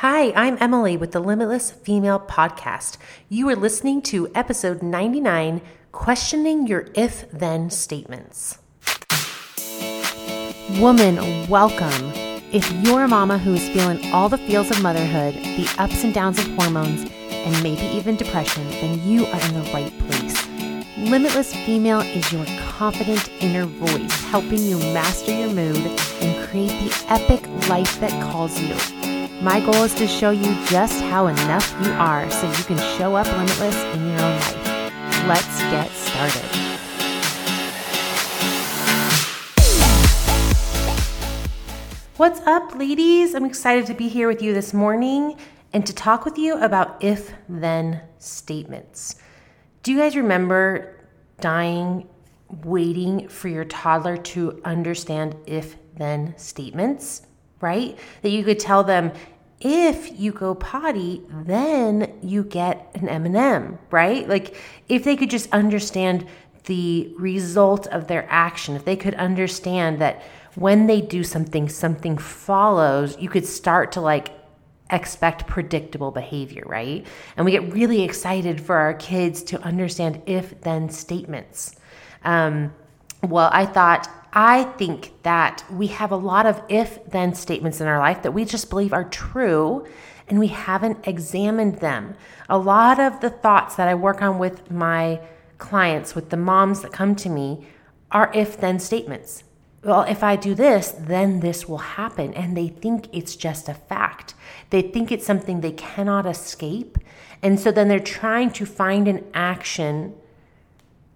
Hi, I'm Emily with the Limitless Female Podcast. You are listening to episode 99 Questioning Your If Then Statements. Woman, welcome. If you're a mama who is feeling all the feels of motherhood, the ups and downs of hormones, and maybe even depression, then you are in the right place. Limitless Female is your confident inner voice, helping you master your mood and create the epic life that calls you. My goal is to show you just how enough you are so you can show up limitless in your own life. Let's get started. What's up, ladies? I'm excited to be here with you this morning and to talk with you about if then statements. Do you guys remember dying waiting for your toddler to understand if then statements? Right? That you could tell them if you go potty, then you get an M&M, right? Like if they could just understand the result of their action, if they could understand that when they do something, something follows, you could start to like expect predictable behavior, right? And we get really excited for our kids to understand if then statements. Um, well, I thought I think that we have a lot of if then statements in our life that we just believe are true and we haven't examined them. A lot of the thoughts that I work on with my clients, with the moms that come to me, are if then statements. Well, if I do this, then this will happen. And they think it's just a fact. They think it's something they cannot escape. And so then they're trying to find an action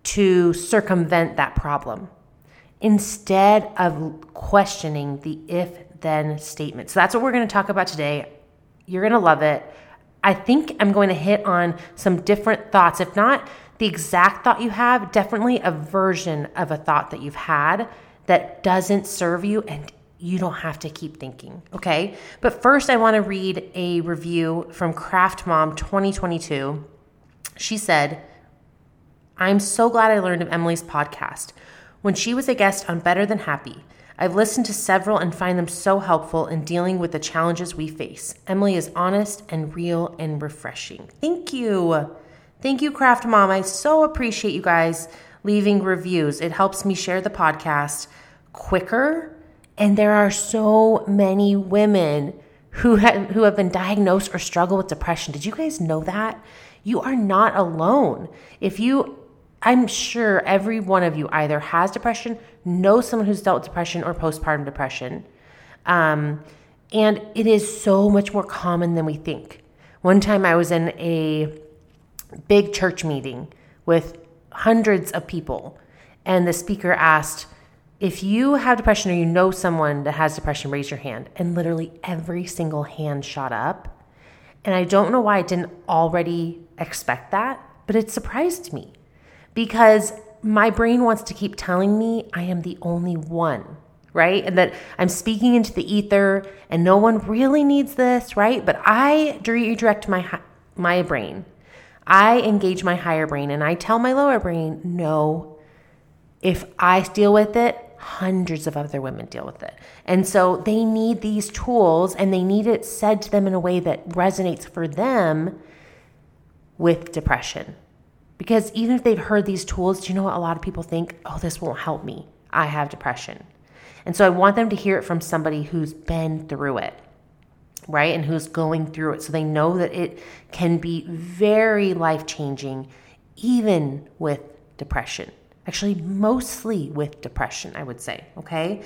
to circumvent that problem instead of questioning the if then statement. So that's what we're going to talk about today. You're going to love it. I think I'm going to hit on some different thoughts. If not the exact thought you have, definitely a version of a thought that you've had that doesn't serve you and you don't have to keep thinking, okay? But first, I want to read a review from Craft Mom 2022. She said, I'm so glad I learned of Emily's podcast. When she was a guest on Better Than Happy, I've listened to several and find them so helpful in dealing with the challenges we face. Emily is honest and real and refreshing. Thank you. Thank you, Craft Mom. I so appreciate you guys leaving reviews. It helps me share the podcast quicker. And there are so many women who have, who have been diagnosed or struggle with depression. Did you guys know that? You are not alone. If you I'm sure every one of you either has depression, knows someone who's dealt with depression or postpartum depression. Um, and it is so much more common than we think. One time I was in a big church meeting with hundreds of people, and the speaker asked, If you have depression or you know someone that has depression, raise your hand. And literally every single hand shot up. And I don't know why I didn't already expect that, but it surprised me because my brain wants to keep telling me I am the only one, right? And that I'm speaking into the ether and no one really needs this, right? But I redirect my my brain. I engage my higher brain and I tell my lower brain, no, if I deal with it, hundreds of other women deal with it. And so they need these tools and they need it said to them in a way that resonates for them with depression. Because even if they've heard these tools, do you know what a lot of people think? Oh, this won't help me. I have depression. And so I want them to hear it from somebody who's been through it, right? And who's going through it. So they know that it can be very life changing, even with depression. Actually, mostly with depression, I would say, okay?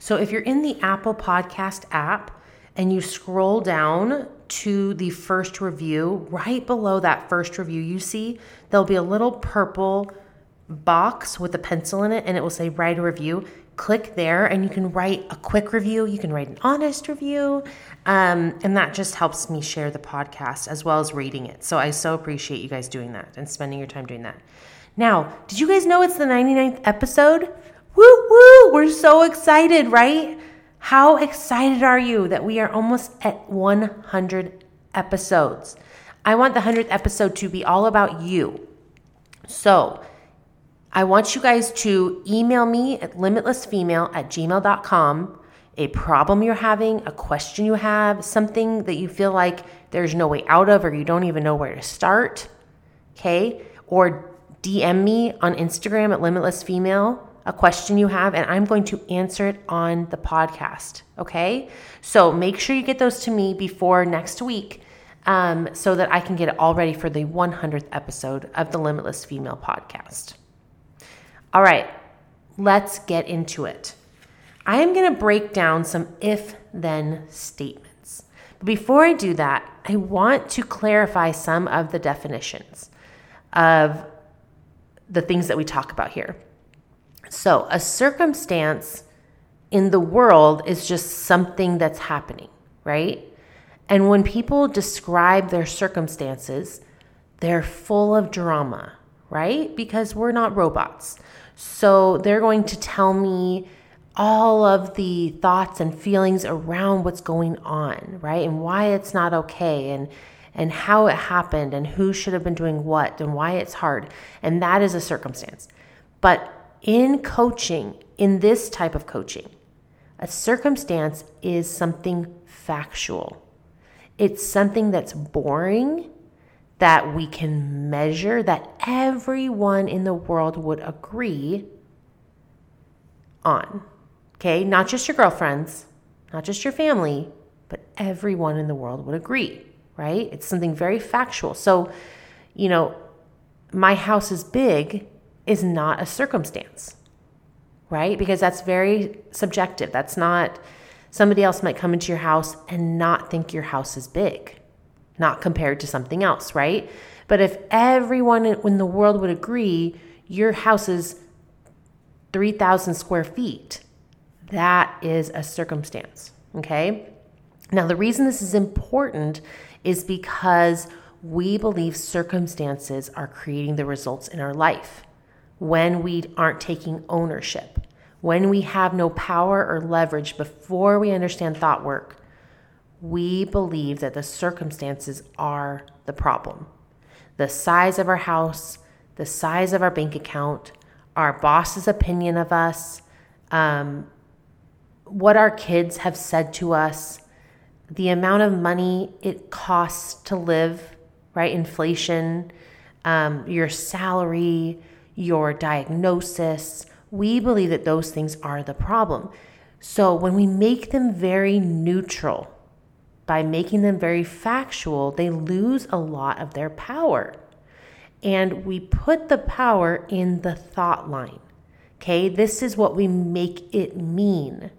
So if you're in the Apple Podcast app, and you scroll down to the first review, right below that first review, you see there'll be a little purple box with a pencil in it and it will say write a review. Click there and you can write a quick review. You can write an honest review. Um, and that just helps me share the podcast as well as reading it. So I so appreciate you guys doing that and spending your time doing that. Now, did you guys know it's the 99th episode? Woo woo! We're so excited, right? How excited are you that we are almost at 100 episodes? I want the 100th episode to be all about you. So, I want you guys to email me at limitlessfemale at gmail.com a problem you're having, a question you have, something that you feel like there's no way out of or you don't even know where to start, okay? Or DM me on Instagram at Limitless Female a question you have, and I'm going to answer it on the podcast. Okay. So make sure you get those to me before next week um, so that I can get it all ready for the 100th episode of the Limitless Female podcast. All right. Let's get into it. I am going to break down some if then statements. But before I do that, I want to clarify some of the definitions of the things that we talk about here. So, a circumstance in the world is just something that's happening, right? And when people describe their circumstances, they're full of drama, right? Because we're not robots. So, they're going to tell me all of the thoughts and feelings around what's going on, right? And why it's not okay and and how it happened and who should have been doing what and why it's hard. And that is a circumstance. But in coaching, in this type of coaching, a circumstance is something factual. It's something that's boring, that we can measure, that everyone in the world would agree on. Okay, not just your girlfriends, not just your family, but everyone in the world would agree, right? It's something very factual. So, you know, my house is big is not a circumstance, right? Because that's very subjective. That's not, somebody else might come into your house and not think your house is big, not compared to something else, right? But if everyone in the world would agree your house is 3,000 square feet, that is a circumstance, okay? Now, the reason this is important is because we believe circumstances are creating the results in our life when we aren't taking ownership, when we have no power or leverage before we understand thought work, we believe that the circumstances are the problem. The size of our house, the size of our bank account, our boss's opinion of us, um, what our kids have said to us, the amount of money it costs to live, right? Inflation, um, your salary, your diagnosis. We believe that those things are the problem. So when we make them very neutral, by making them very factual, they lose a lot of their power. And we put the power in the thought line. Okay, this is what we make it mean.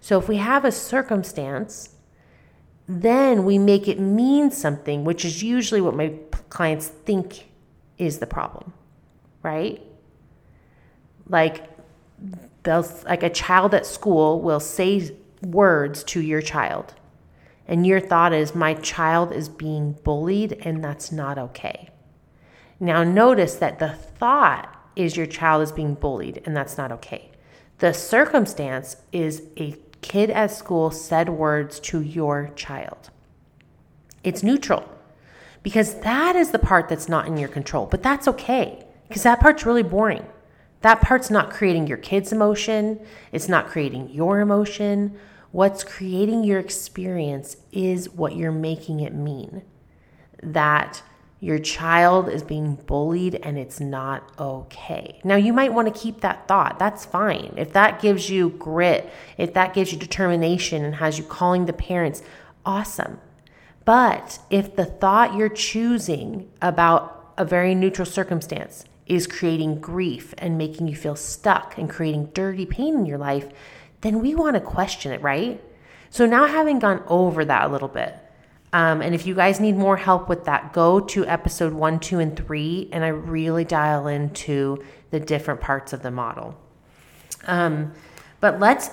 So if we have a circumstance, then we make it mean something, which is usually what my clients think is the problem right? Like they'll like a child at school will say words to your child. And your thought is my child is being bullied and that's not okay. Now notice that the thought is your child is being bullied and that's not okay. The circumstance is a kid at school said words to your child. It's neutral because that is the part that's not in your control, but that's okay because that part's really boring. That part's not creating your kid's emotion, it's not creating your emotion. What's creating your experience is what you're making it mean. That your child is being bullied and it's not okay. Now, you might want to keep that thought. That's fine. If that gives you grit, if that gives you determination and has you calling the parents, awesome. But if the thought you're choosing about a very neutral circumstance is creating grief and making you feel stuck and creating dirty pain in your life, then we want to question it, right? So, now having gone over that a little bit, um, and if you guys need more help with that, go to episode one, two, and three, and I really dial into the different parts of the model. Um, but let's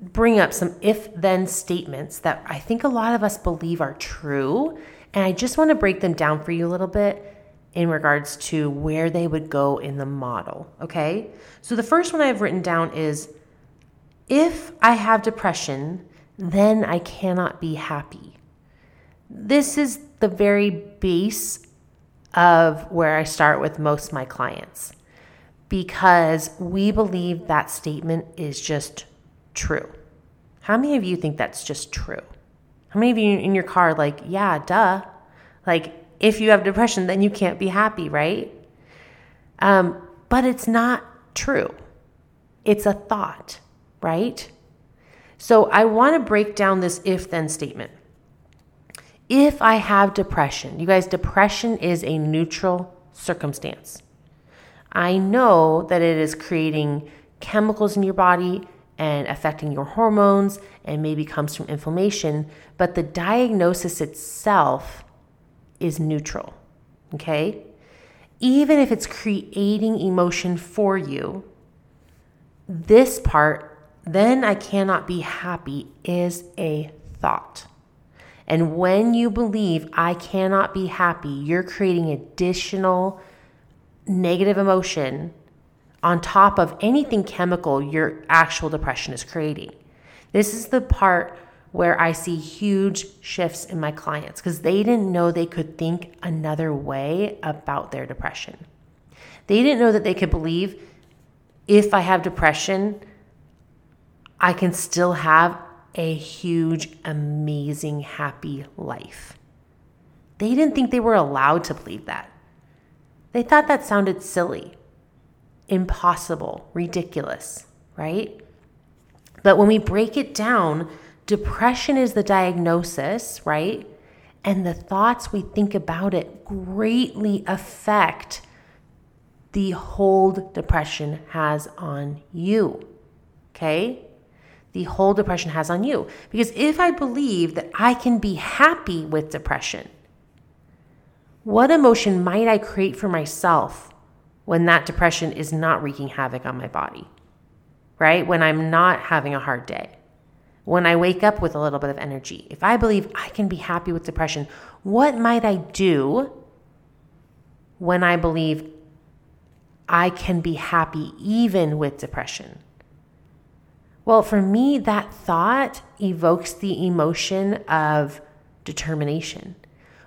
bring up some if then statements that I think a lot of us believe are true. And I just want to break them down for you a little bit in regards to where they would go in the model. Okay. So the first one I've written down is if I have depression, then I cannot be happy. This is the very base of where I start with most of my clients because we believe that statement is just true. How many of you think that's just true? How many of you in your car, like, yeah, duh? Like, if you have depression, then you can't be happy, right? Um, but it's not true. It's a thought, right? So I want to break down this if then statement. If I have depression, you guys, depression is a neutral circumstance. I know that it is creating chemicals in your body and affecting your hormones and maybe comes from inflammation, but the diagnosis itself is neutral. Okay? Even if it's creating emotion for you, this part, then I cannot be happy, is a thought. And when you believe I cannot be happy, you're creating additional negative emotion on top of anything chemical your actual depression is creating. This is the part where I see huge shifts in my clients because they didn't know they could think another way about their depression. They didn't know that they could believe if I have depression, I can still have a huge, amazing, happy life. They didn't think they were allowed to believe that. They thought that sounded silly, impossible, ridiculous, right? But when we break it down, depression is the diagnosis, right? And the thoughts we think about it greatly affect the hold depression has on you. Okay? The hold depression has on you. Because if I believe that I can be happy with depression, what emotion might I create for myself when that depression is not wreaking havoc on my body? Right? When I'm not having a hard day? When I wake up with a little bit of energy? If I believe I can be happy with depression, what might I do when I believe I can be happy even with depression? Well, for me, that thought evokes the emotion of determination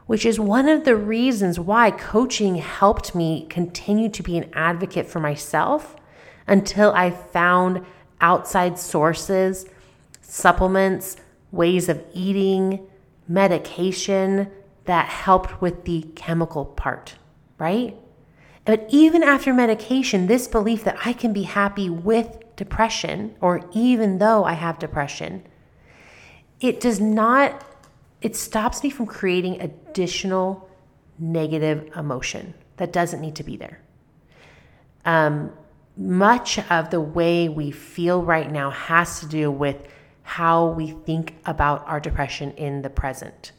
which is one of the reasons why coaching helped me continue to be an advocate for myself until I found outside sources, supplements, ways of eating, medication that helped with the chemical part, right? But even after medication, this belief that I can be happy with depression, or even though I have depression, it does not it stops me from creating additional negative emotion that doesn't need to be there. Um, much of the way we feel right now has to do with how we think about our depression in the present.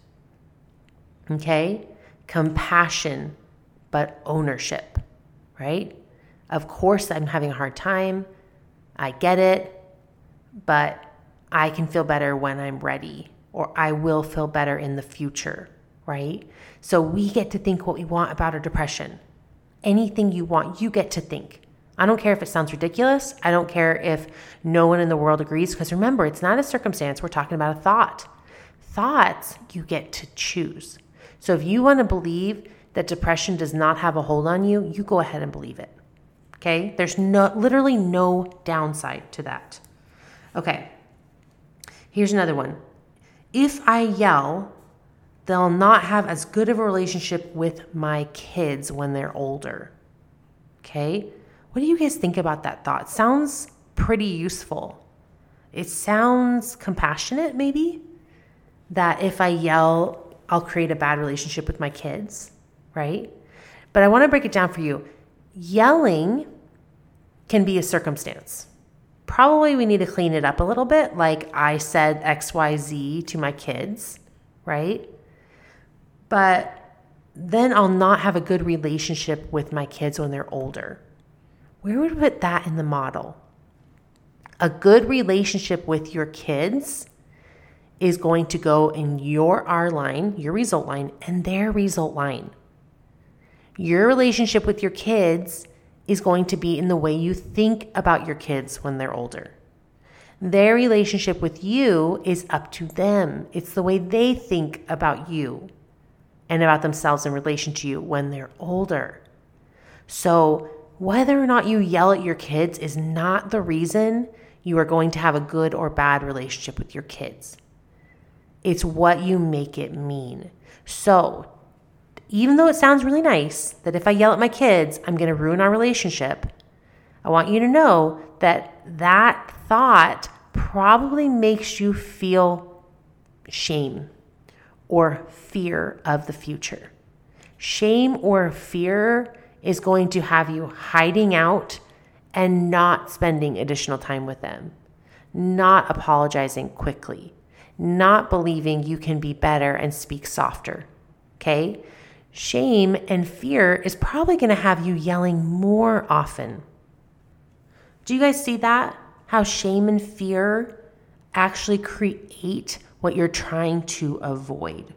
Okay? Compassion, but ownership, right? Of course, I'm having a hard time. I get it, but I can feel better when I'm ready or I will feel better in the future, right? So we get to think what we want about our depression. Anything you want, you get to think. I don't care if it sounds ridiculous. I don't care if no one in the world agrees, because remember, it's not a circumstance. We're talking about a thought. Thoughts you get to choose. So if you want to believe that depression does not have a hold on you, you go ahead and believe it. Okay? There's no literally no downside to that. Okay. Here's another one if I yell, they'll not have as good of a relationship with my kids when they're older. Okay? What do you guys think about that thought? Sounds pretty useful. It sounds compassionate, maybe, that if I yell, I'll create a bad relationship with my kids, right? But I want to break it down for you. Yelling can be a circumstance probably we need to clean it up a little bit. Like I said XYZ to my kids, right? But then I'll not have a good relationship with my kids when they're older. Where would we put that in the model? A good relationship with your kids is going to go in your R line, your result line, and their result line. Your relationship with your kids is going to be in the way you think about your kids when they're older. Their relationship with you is up to them. It's the way they think about you and about themselves in relation to you when they're older. So, whether or not you yell at your kids is not the reason you are going to have a good or bad relationship with your kids. It's what you make it mean. So, even though it sounds really nice that if I yell at my kids, I'm going to ruin our relationship, I want you to know that that thought probably makes you feel shame or fear of the future. Shame or fear is going to have you hiding out and not spending additional time with them, not apologizing quickly, not believing you can be better and speak softer. Okay? Shame and fear is probably going to have you yelling more often. Do you guys see that? How shame and fear actually create what you're trying to avoid.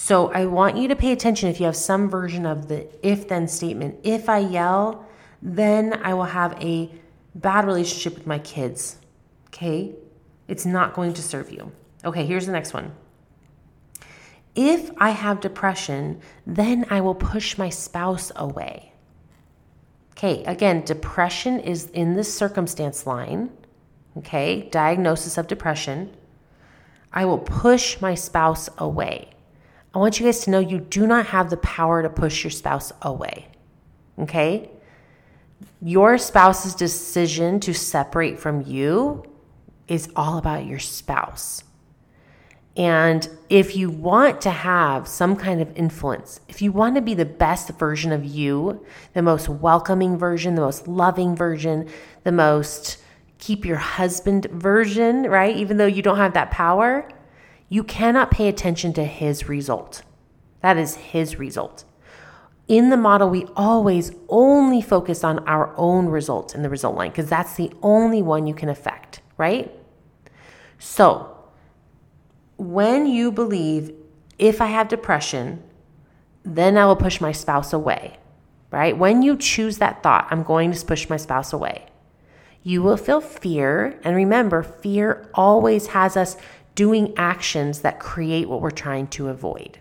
So I want you to pay attention if you have some version of the if then statement. If I yell, then I will have a bad relationship with my kids. Okay? It's not going to serve you. Okay, here's the next one. If I have depression, then I will push my spouse away. Okay, again, depression is in the circumstance line. Okay, diagnosis of depression. I will push my spouse away. I want you guys to know you do not have the power to push your spouse away. Okay? Your spouse's decision to separate from you is all about your spouse. And if you want to have some kind of influence, if you want to be the best version of you, the most welcoming version, the most loving version, the most keep your husband version, right? Even though you don't have that power, you cannot pay attention to his result. That is his result. In the model, we always only focus on our own results in the result line because that's the only one you can affect, right? So, when you believe, if I have depression, then I will push my spouse away, right? When you choose that thought, I'm going to push my spouse away, you will feel fear. And remember, fear always has us doing actions that create what we're trying to avoid.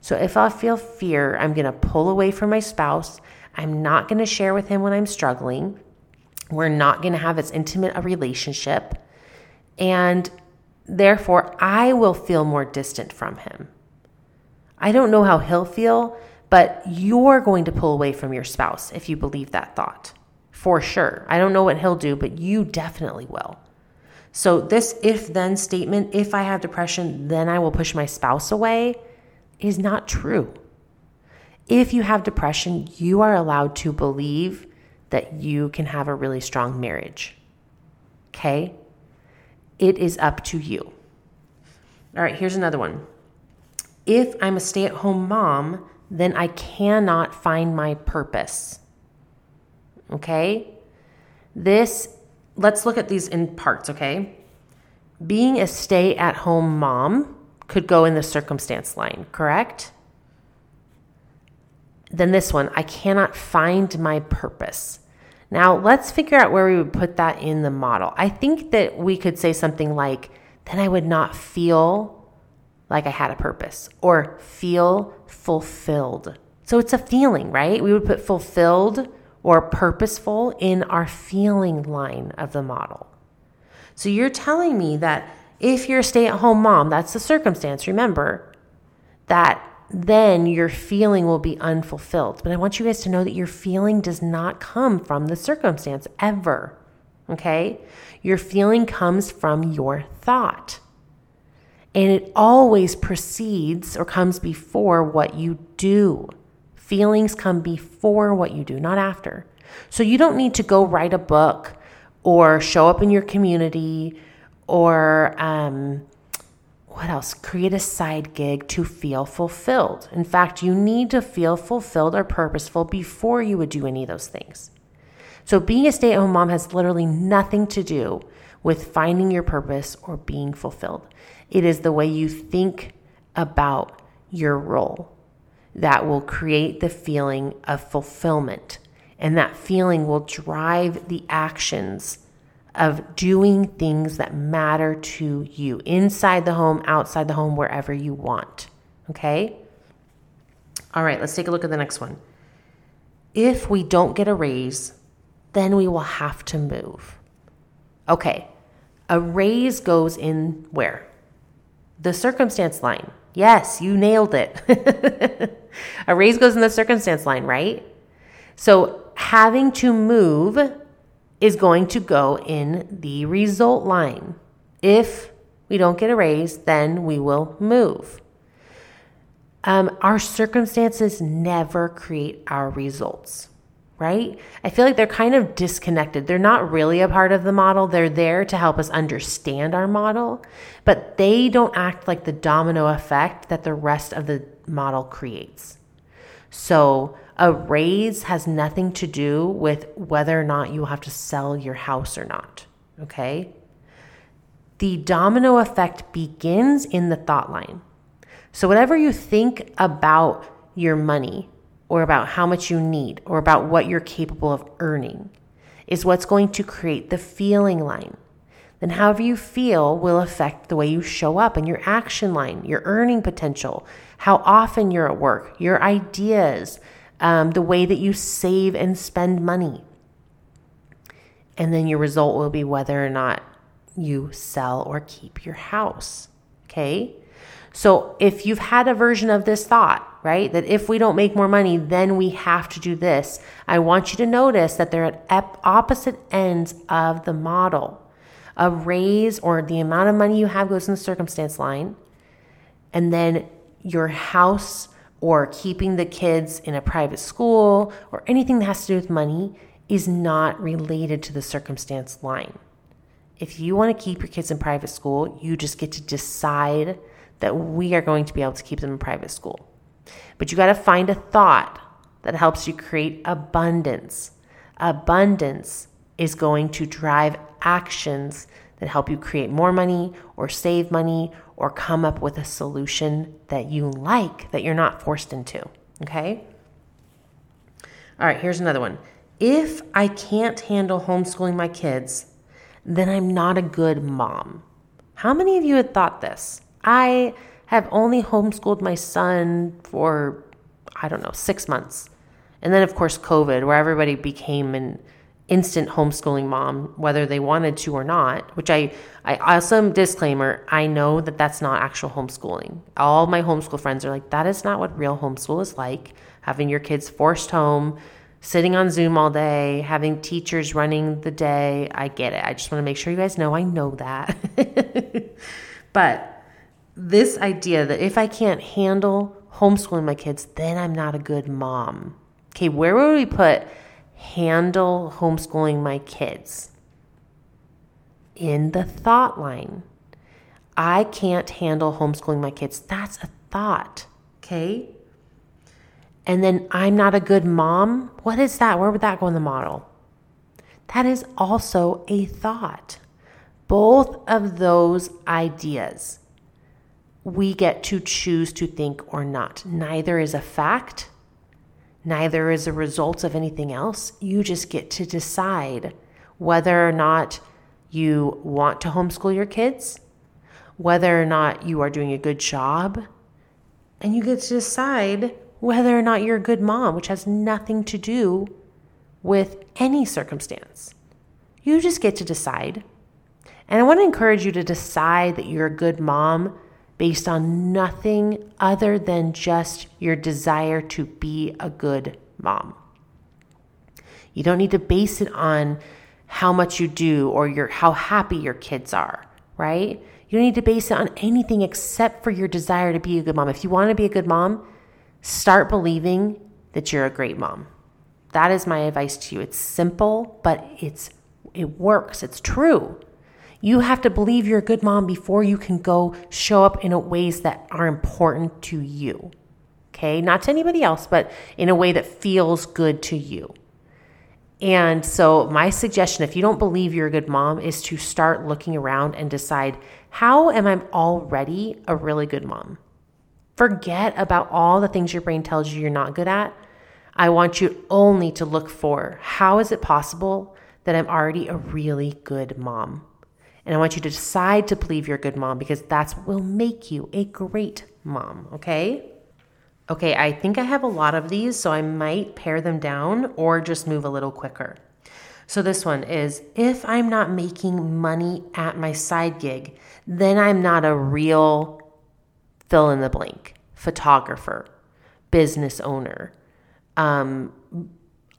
So if I feel fear, I'm going to pull away from my spouse. I'm not going to share with him when I'm struggling. We're not going to have as intimate a relationship. And Therefore, I will feel more distant from him. I don't know how he'll feel, but you're going to pull away from your spouse if you believe that thought. For sure. I don't know what he'll do, but you definitely will. So, this if then statement, if I have depression, then I will push my spouse away, is not true. If you have depression, you are allowed to believe that you can have a really strong marriage. Okay? It is up to you. All right, here's another one. If I'm a stay at home mom, then I cannot find my purpose. Okay? This, let's look at these in parts, okay? Being a stay at home mom could go in the circumstance line, correct? Then this one, I cannot find my purpose. Now, let's figure out where we would put that in the model. I think that we could say something like, then I would not feel like I had a purpose or feel fulfilled. So it's a feeling, right? We would put fulfilled or purposeful in our feeling line of the model. So you're telling me that if you're a stay at home mom, that's the circumstance, remember, that then your feeling will be unfulfilled. But I want you guys to know that your feeling does not come from the circumstance ever. Okay? Your feeling comes from your thought. And it always precedes or comes before what you do. Feelings come before what you do, not after. So you don't need to go write a book or show up in your community or um, what else? Create a side gig to feel fulfilled. In fact, you need to feel fulfilled or purposeful before you would do any of those things. So, being a stay at home mom has literally nothing to do with finding your purpose or being fulfilled. It is the way you think about your role that will create the feeling of fulfillment. And that feeling will drive the actions of doing things that matter to you inside the home, outside the home, wherever you want. Okay? All right, let's take a look at the next one. If we don't get a raise, then we will have to move. Okay, a raise goes in where? The circumstance line. Yes, you nailed it. a raise goes in the circumstance line, right? So having to move is going to go in the result line. If we don't get a raise, then we will move. Um, our circumstances never create our results, right? I feel like they're kind of disconnected. They're not really a part of the model. They're there to help us understand our model, but they don't act like the domino effect that the rest of the model creates. So, a raise has nothing to do with whether or not you have to sell your house or not. Okay? The domino effect begins in the thought line. So, whatever you think about your money, or about how much you need, or about what you're capable of earning, is what's going to create the feeling line. Then, however you feel will affect the way you show up in your action line, your earning potential, how often you're at work, your ideas, um, the way that you save and spend money. And then your result will be whether or not you sell or keep your house. Okay. So if you've had a version of this thought, right, that if we don't make more money, then we have to do this, I want you to notice that they're at opposite ends of the model. A raise or the amount of money you have goes in the circumstance line, and then your house or keeping the kids in a private school or anything that has to do with money is not related to the circumstance line. If you want to keep your kids in private school, you just get to decide that we are going to be able to keep them in private school. But you got to find a thought that helps you create abundance. Abundance is going to drive actions that help you create more money or save money or come up with a solution that you like that you're not forced into. Okay? All right, here's another one. If I can't handle homeschooling my kids, then I'm not a good mom. How many of you had thought this? I have only homeschooled my son for, I don't know, six months. And then, of course, COVID, where everybody became an instant homeschooling mom, whether they wanted to or not, which I, I also disclaimer, I know that that's not actual homeschooling. All my homeschool friends are like, that is not what real homeschool is like. Having your kids forced home, sitting on Zoom all day, having teachers running the day. I get it. I just want to make sure you guys know I know that. but this idea that if I can't handle homeschooling my kids, then I'm not a good mom. Okay, where would we put handle homeschooling my kids? In the thought line. I can't handle homeschooling my kids. That's a thought. Okay. And then I'm not a good mom. What is that? Where would that go in the model? That is also a thought. Both of those ideas we get to choose to think or not. Neither is a fact, neither is a result of anything else. You just get to decide whether or not you want to homeschool your kids, whether or not you are doing a good job, and you get to decide whether or not you're a good mom, which has nothing to do with any circumstance. You just get to decide. And I want to encourage you to decide that you're a good mom based on nothing other than just your desire to be a good mom. You don't need to base it on how much you do or your how happy your kids are, right? You don't need to base it on anything except for your desire to be a good mom. If you want to be a good mom, start believing that you're a great mom. That is my advice to you. It's simple, but it's it works. It's true. You have to believe you're a good mom before you can go show up in ways that are important to you. Okay, not to anybody else, but in a way that feels good to you. And so, my suggestion, if you don't believe you're a good mom, is to start looking around and decide how am I already a really good mom? Forget about all the things your brain tells you you're not good at. I want you only to look for how is it possible that I'm already a really good mom? And I want you to decide to believe you're a good mom because that's what will make you a great mom, okay? Okay, I think I have a lot of these, so I might pare them down or just move a little quicker. So this one is if I'm not making money at my side gig, then I'm not a real fill in the blank photographer, business owner, um,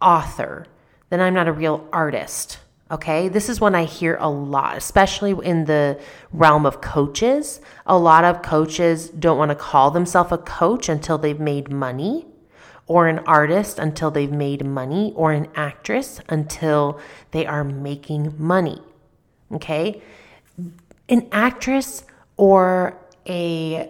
author, then I'm not a real artist. Okay, this is one I hear a lot, especially in the realm of coaches. A lot of coaches don't want to call themselves a coach until they've made money, or an artist until they've made money, or an actress until they are making money. Okay, an actress or a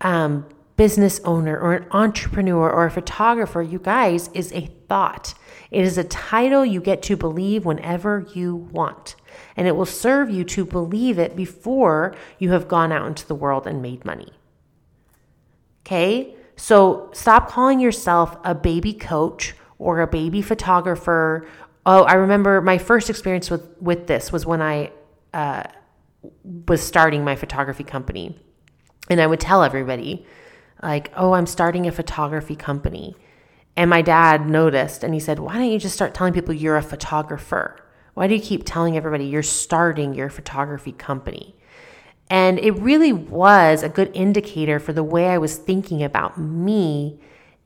um, business owner or an entrepreneur or a photographer, you guys, is a thought. It is a title you get to believe whenever you want. And it will serve you to believe it before you have gone out into the world and made money. Okay? So stop calling yourself a baby coach or a baby photographer. Oh, I remember my first experience with, with this was when I uh, was starting my photography company. And I would tell everybody, like, oh, I'm starting a photography company. And my dad noticed and he said, why don't you just start telling people you're a photographer? Why do you keep telling everybody you're starting your photography company? And it really was a good indicator for the way I was thinking about me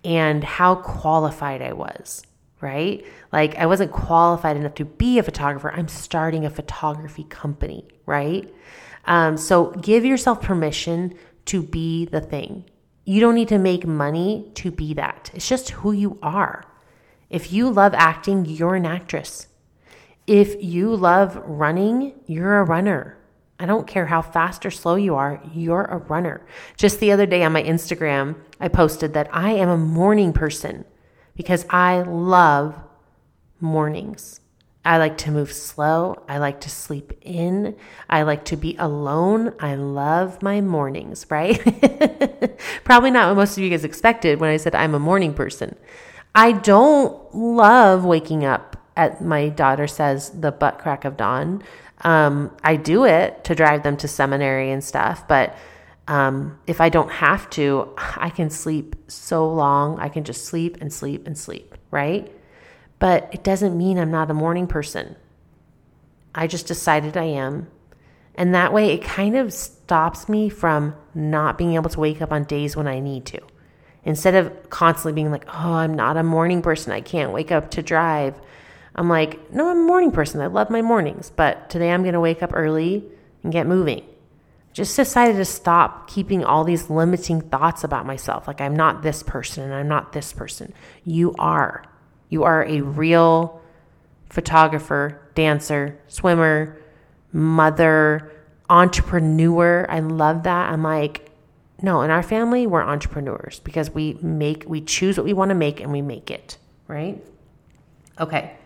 and how qualified I was, right? Like I wasn't qualified enough to be a photographer. I'm starting a photography company, right? Um, so give yourself permission to be the thing. You don't need to make money to be that. It's just who you are. If you love acting, you're an actress. If you love running, you're a runner. I don't care how fast or slow you are, you're a runner. Just the other day on my Instagram, I posted that I am a morning person because I love mornings. I like to move slow. I like to sleep in. I like to be alone. I love my mornings, right? Probably not what most of you guys expected when I said I'm a morning person. I don't love waking up at my daughter says the butt crack of dawn. Um, I do it to drive them to seminary and stuff, but um, if I don't have to, I can sleep so long. I can just sleep and sleep and sleep, right? But it doesn't mean I'm not a morning person. I just decided I am. And that way, it kind of stops me from not being able to wake up on days when I need to. Instead of constantly being like, oh, I'm not a morning person. I can't wake up to drive. I'm like, no, I'm a morning person. I love my mornings. But today I'm going to wake up early and get moving. Just decided to stop keeping all these limiting thoughts about myself. Like, I'm not this person and I'm not this person. You are. You are a real photographer, dancer, swimmer, mother, entrepreneur. I love that. I'm like, no, in our family, we're entrepreneurs because we make, we choose what we want to make and we make it, right? Okay.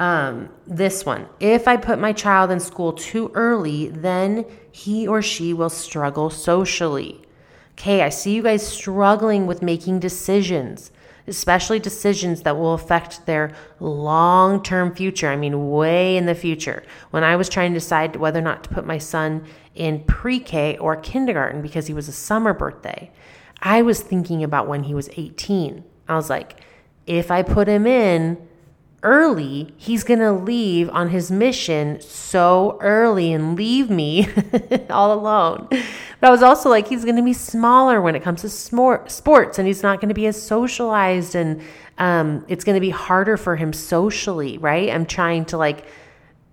Um, this one. If I put my child in school too early, then he or she will struggle socially. Okay, I see you guys struggling with making decisions especially decisions that will affect their long term future. I mean, way in the future. When I was trying to decide whether or not to put my son in pre K or kindergarten because he was a summer birthday, I was thinking about when he was 18. I was like, if I put him in, early, he's going to leave on his mission so early and leave me all alone. But I was also like, he's going to be smaller when it comes to sports and he's not going to be as socialized and um, it's going to be harder for him socially, right? I'm trying to like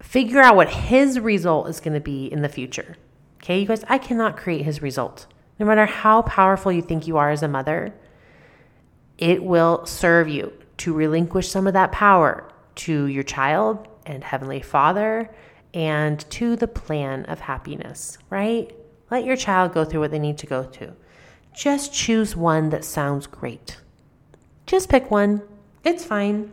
figure out what his result is going to be in the future. Okay, you guys, I cannot create his result. No matter how powerful you think you are as a mother, it will serve you to relinquish some of that power to your child and Heavenly Father and to the plan of happiness, right? Let your child go through what they need to go through. Just choose one that sounds great. Just pick one. It's fine.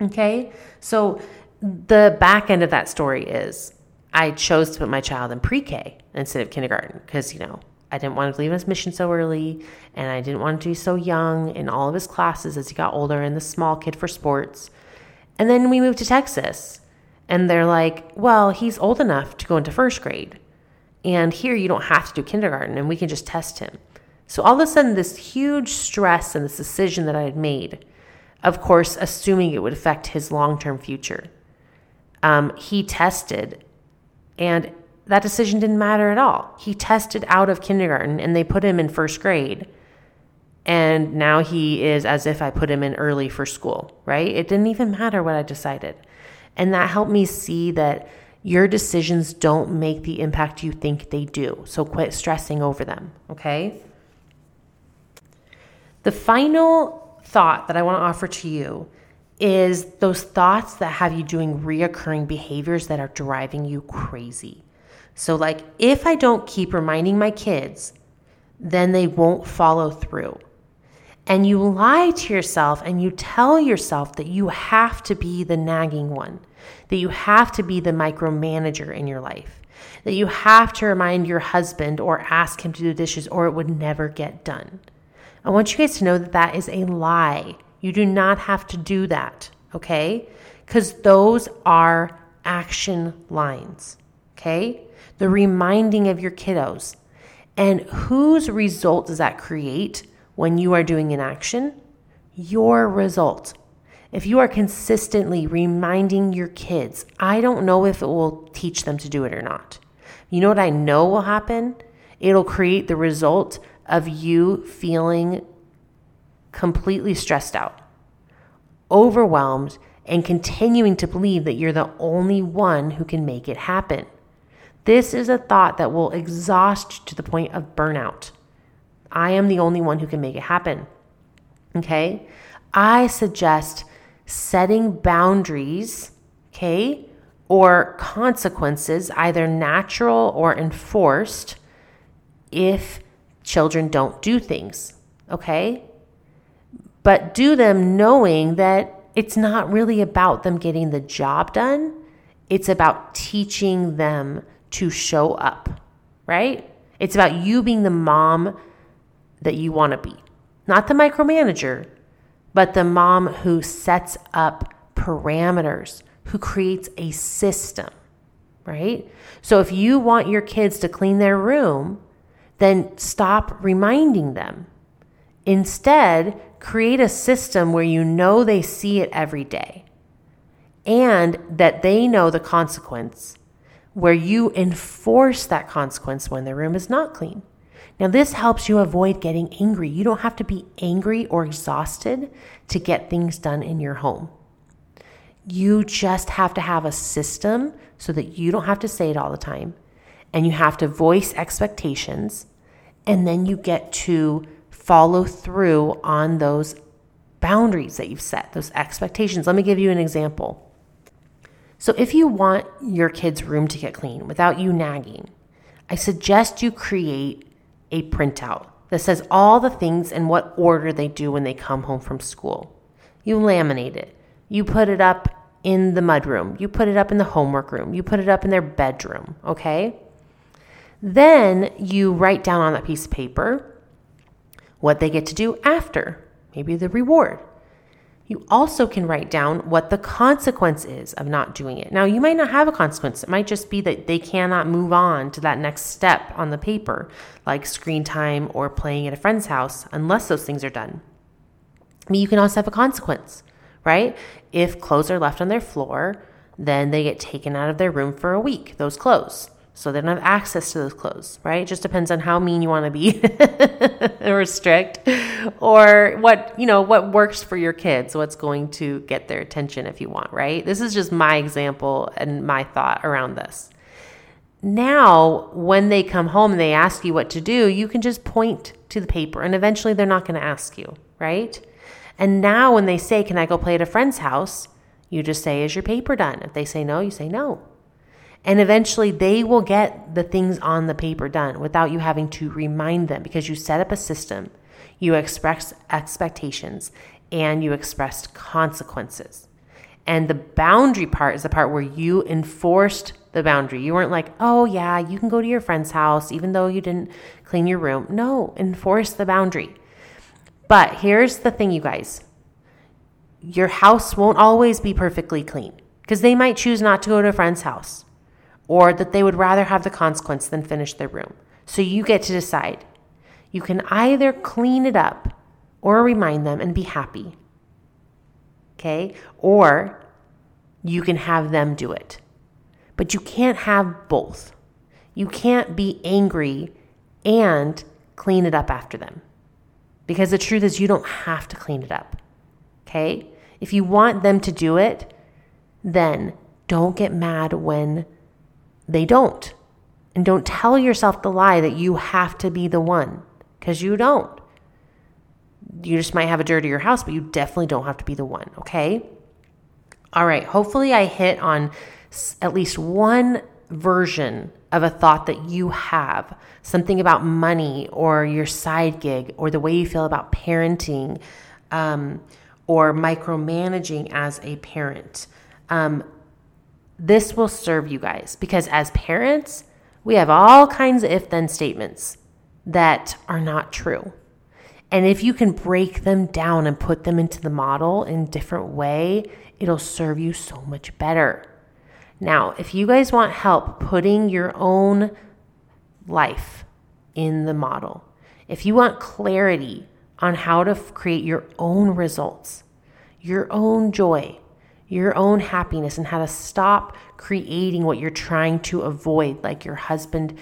Okay? So, the back end of that story is I chose to put my child in pre K instead of kindergarten because, you know, I didn't want to leave his mission so early, and I didn't want to be so young in all of his classes as he got older and the small kid for sports. And then we moved to Texas, and they're like, well, he's old enough to go into first grade. And here you don't have to do kindergarten, and we can just test him. So all of a sudden, this huge stress and this decision that I had made, of course, assuming it would affect his long term future. Um, he tested, and that decision didn't matter at all. He tested out of kindergarten, and they put him in first grade. And now he is as if I put him in early for school, right? It didn't even matter what I decided. And that helped me see that your decisions don't make the impact you think they do. So quit stressing over them, okay? The final thought that I want to offer to you is those thoughts that have you doing reoccurring behaviors that are driving you crazy. So, like, if I don't keep reminding my kids, then they won't follow through. And you lie to yourself and you tell yourself that you have to be the nagging one, that you have to be the micromanager in your life, that you have to remind your husband or ask him to do dishes or it would never get done. I want you guys to know that that is a lie. You do not have to do that, okay? Because those are action lines, okay? The reminding of your kiddos. And whose result does that create when you are doing an action? Your result. If you are consistently reminding your kids, I don't know if it will teach them to do it or not. You know what I know will happen? It'll create the result of you feeling completely stressed out, overwhelmed, and continuing to believe that you're the only one who can make it happen. This is a thought that will exhaust you to the point of burnout. I am the only one who can make it happen. Okay? I suggest setting boundaries, okay, or consequences, either natural or enforced, if children don't do things, okay? But do them knowing that it's not really about them getting the job done, it's about teaching them to show up, right? It's about you being the mom that you want to be, not the micromanager, but the mom who sets up parameters, who creates a system, right? So if you want your kids to clean their room, then stop reminding them. Instead, create a system where you know they see it every day and that they know the consequence, where you enforce that consequence when the room is not clean. Now, this helps you avoid getting angry. You don't have to be angry or exhausted to get things done in your home. You just have to have a system so that you don't have to say it all the time. And you have to voice expectations. And then you get to follow through on those boundaries that you've set, those expectations. Let me give you an example. So, if you want your kid's room to get clean without you nagging, I suggest you create a printout that says all the things and what order they do when they come home from school. You laminate it. You put it up in the mudroom. You put it up in the homework room. You put it up in their bedroom, okay? Then you write down on that piece of paper what they get to do after, maybe the reward. You also can write down what the consequence is of not doing it. Now, you might not have a consequence. It might just be that they cannot move on to that next step on the paper, like screen time or playing at a friend's house, unless those things are done. Mean, you can also have a consequence, right? If clothes are left on their floor, then they get taken out of their room for a week, those clothes so they don't have access to those clothes, right? It just depends on how mean you want to be or strict or what, you know, what works for your kids, what's going to get their attention if you want, right? This is just my example and my thought around this. Now, when they come home and they ask you what to do, you can just point to the paper and eventually they're not going to ask you, right? And now when they say, Can I go play at a friend's house? You just say, Is your paper done? If they say no, you say no. And eventually they will get the things on the paper done without you having to remind them because you set up a system, you express expectations, and you expressed consequences. And the boundary part is the part where you enforced the boundary. You weren't like, oh, yeah, you can go to your friend's house even though you didn't clean your room. No, enforce the boundary. But here's the thing, you guys your house won't always be perfectly clean because they might choose not to go to a friend's house or that they would rather have the consequence than finish their room. So you get to decide. You can either clean it up or remind them and be happy. Okay? Or you can have them do it. But you can't have both. You can't be angry and clean it up after them. Because the truth is, you don't have to clean it up. Okay? If you want them to do it, then don't get mad when they don't. And don't tell yourself the lie that you have to be the one, because you don't. You just might have a dirtier house, but you definitely don't have to be the one, okay? All right, hopefully I hit on at least one version of a thought that you have, something about money or your side gig or the way you feel about parenting um, or micromanaging as a parent. Um, this will serve you guys because as parents, we have all kinds of if then statements that are not true. And if you can break them down and put them into the model in a different way, it'll serve you so much better. Now, if you guys want help putting your own life in the model, if you want clarity on how to create your own results, your own joy, your own happiness, and how to stop creating what you're trying to avoid, like your husband,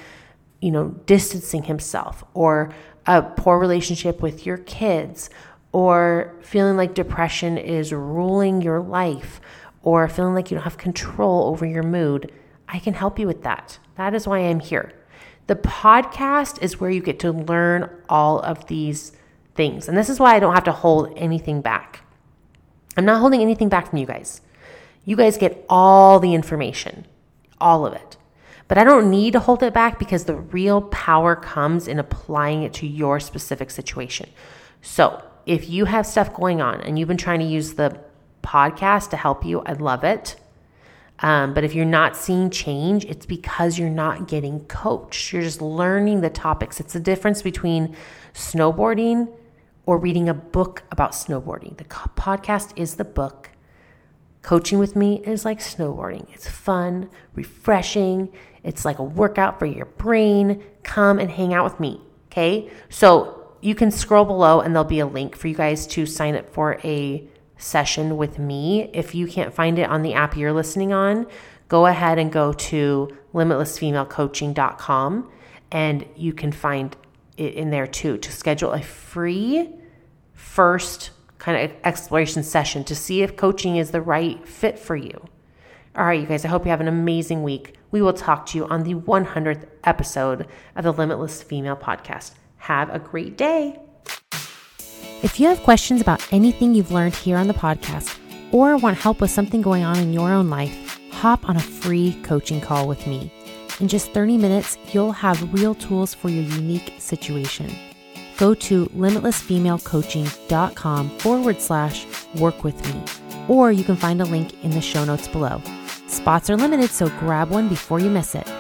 you know, distancing himself, or a poor relationship with your kids, or feeling like depression is ruling your life, or feeling like you don't have control over your mood, I can help you with that. That is why I'm here. The podcast is where you get to learn all of these things. And this is why I don't have to hold anything back. I'm not holding anything back from you guys. You guys get all the information, all of it. But I don't need to hold it back because the real power comes in applying it to your specific situation. So, if you have stuff going on and you've been trying to use the podcast to help you. I love it. Um, but if you're not seeing change, it's because you're not getting coached. You're just learning the topics. It's the difference between snowboarding or reading a book about snowboarding. The podcast is the book. Coaching with me is like snowboarding. It's fun, refreshing. It's like a workout for your brain. Come and hang out with me. Okay. So you can scroll below and there'll be a link for you guys to sign up for a session with me. If you can't find it on the app you're listening on, go ahead and go to limitlessfemalecoaching.com and you can find it in there too to schedule a free first kind of exploration session to see if coaching is the right fit for you. All right, you guys, I hope you have an amazing week. We will talk to you on the 100th episode of the Limitless Female Podcast. Have a great day. If you have questions about anything you've learned here on the podcast or want help with something going on in your own life, hop on a free coaching call with me. In just 30 minutes, you'll have real tools for your unique situation. Go to limitlessfemalecoaching.com forward slash work with me, or you can find a link in the show notes below. Spots are limited, so grab one before you miss it.